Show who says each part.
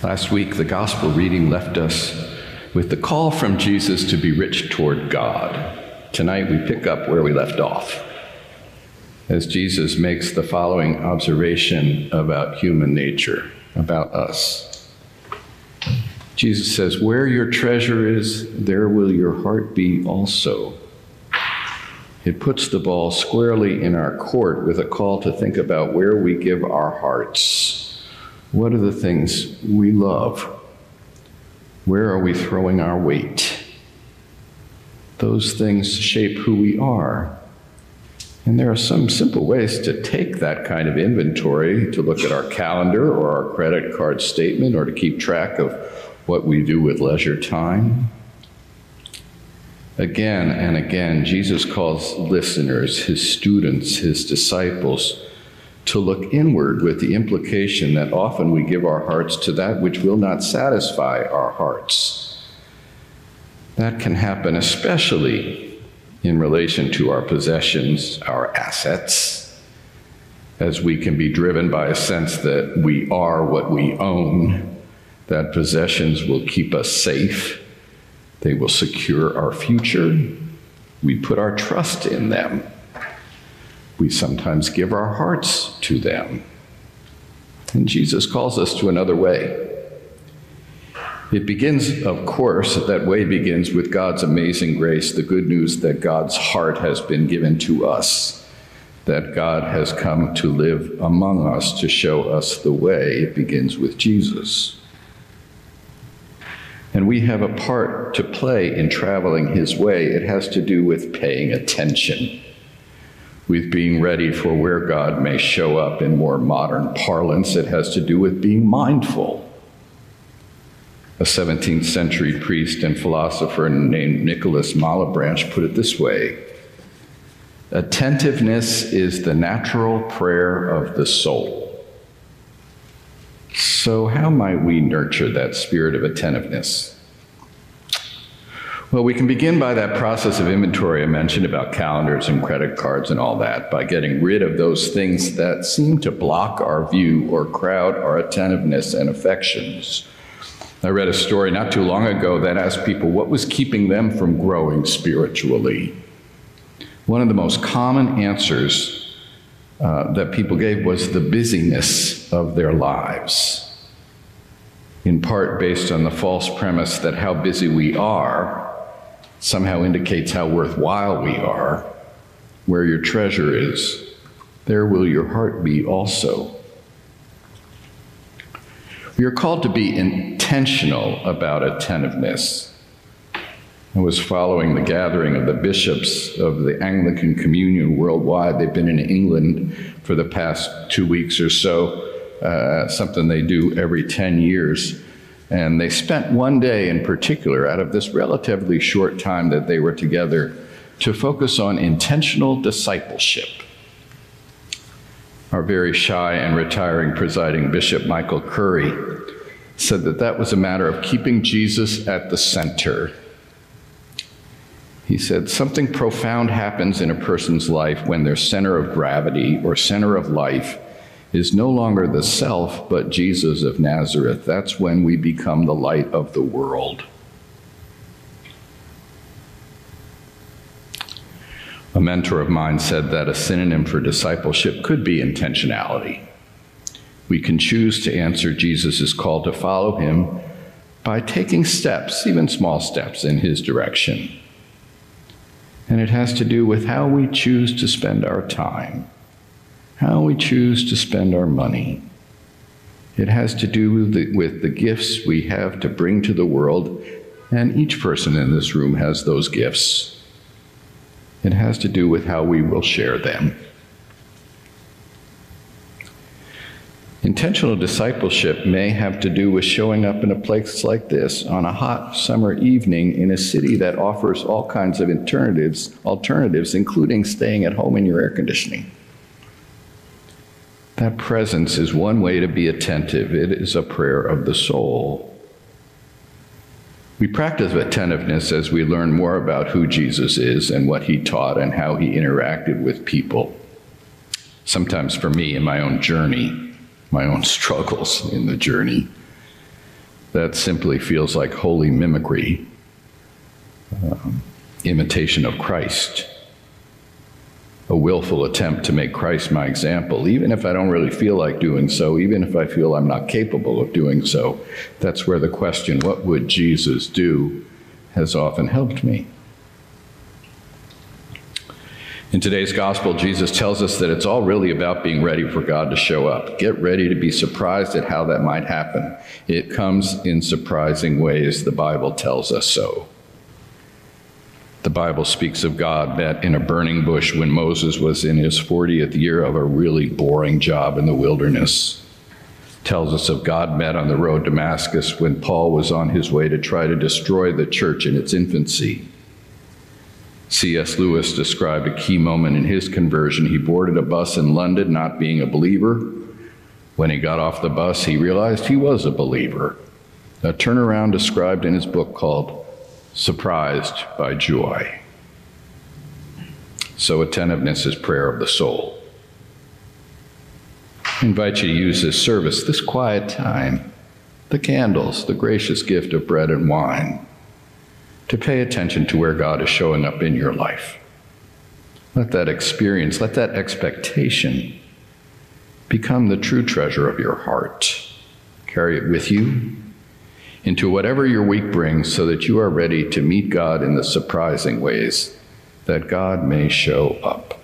Speaker 1: Last week, the gospel reading left us with the call from Jesus to be rich toward God. Tonight, we pick up where we left off as Jesus makes the following observation about human nature, about us. Jesus says, Where your treasure is, there will your heart be also. It puts the ball squarely in our court with a call to think about where we give our hearts. What are the things we love? Where are we throwing our weight? Those things shape who we are. And there are some simple ways to take that kind of inventory to look at our calendar or our credit card statement or to keep track of what we do with leisure time. Again and again, Jesus calls listeners, his students, his disciples, to look inward with the implication that often we give our hearts to that which will not satisfy our hearts. That can happen especially in relation to our possessions, our assets, as we can be driven by a sense that we are what we own, that possessions will keep us safe they will secure our future. We put our trust in them. We sometimes give our hearts to them. And Jesus calls us to another way. It begins, of course, that way begins with God's amazing grace, the good news that God's heart has been given to us, that God has come to live among us to show us the way. It begins with Jesus. And we have a part to play in traveling his way. It has to do with paying attention, with being ready for where God may show up in more modern parlance. It has to do with being mindful. A 17th century priest and philosopher named Nicholas Malebranche put it this way Attentiveness is the natural prayer of the soul. So, how might we nurture that spirit of attentiveness? Well, we can begin by that process of inventory I mentioned about calendars and credit cards and all that, by getting rid of those things that seem to block our view or crowd our attentiveness and affections. I read a story not too long ago that asked people what was keeping them from growing spiritually. One of the most common answers uh, that people gave was the busyness of their lives, in part based on the false premise that how busy we are somehow indicates how worthwhile we are. Where your treasure is, there will your heart be also. We are called to be intentional about attentiveness. I was following the gathering of the bishops of the Anglican Communion worldwide. They've been in England for the past two weeks or so, uh, something they do every 10 years. And they spent one day in particular, out of this relatively short time that they were together, to focus on intentional discipleship. Our very shy and retiring presiding bishop, Michael Curry, said that that was a matter of keeping Jesus at the center he said, Something profound happens in a person's life when their center of gravity or center of life is no longer the self, but Jesus of Nazareth. That's when we become the light of the world. A mentor of mine said that a synonym for discipleship could be intentionality. We can choose to answer Jesus' call to follow him by taking steps, even small steps, in his direction and it has to do with how we choose to spend our time, how we choose to spend our money. It has to do with the, with the gifts we have to bring to the world, and each person in this room has those gifts. It has to do with how we will share them. Intentional discipleship may have to do with showing up in a place like this on a hot summer evening in a city that offers all kinds of alternatives, alternatives including staying at home in your air conditioning. That presence is one way to be attentive. It is a prayer of the soul. We practice attentiveness as we learn more about who Jesus is and what he taught and how he interacted with people. Sometimes for me in my own journey, my own struggles in the journey. That simply feels like holy mimicry, um, imitation of Christ, a willful attempt to make Christ my example, even if I don't really feel like doing so, even if I feel I'm not capable of doing so. That's where the question, what would Jesus do, has often helped me. In today's gospel, Jesus tells us that it's all really about being ready for God to show up. Get ready to be surprised at how that might happen. It comes in surprising ways. The Bible tells us so. The Bible speaks of God met in a burning bush when Moses was in his 40th year of a really boring job in the wilderness. Tells us of God met on the road to Damascus when Paul was on his way to try to destroy the church in its infancy. C.S. Lewis described a key moment in his conversion. He boarded a bus in London, not being a believer. When he got off the bus, he realized he was a believer. A turnaround described in his book called Surprised by Joy. So, attentiveness is prayer of the soul. I invite you to use this service, this quiet time, the candles, the gracious gift of bread and wine to pay attention to where God is showing up in your life. Let that experience, let that expectation become the true treasure of your heart. Carry it with you into whatever your week brings so that you are ready to meet God in the surprising ways that God may show up.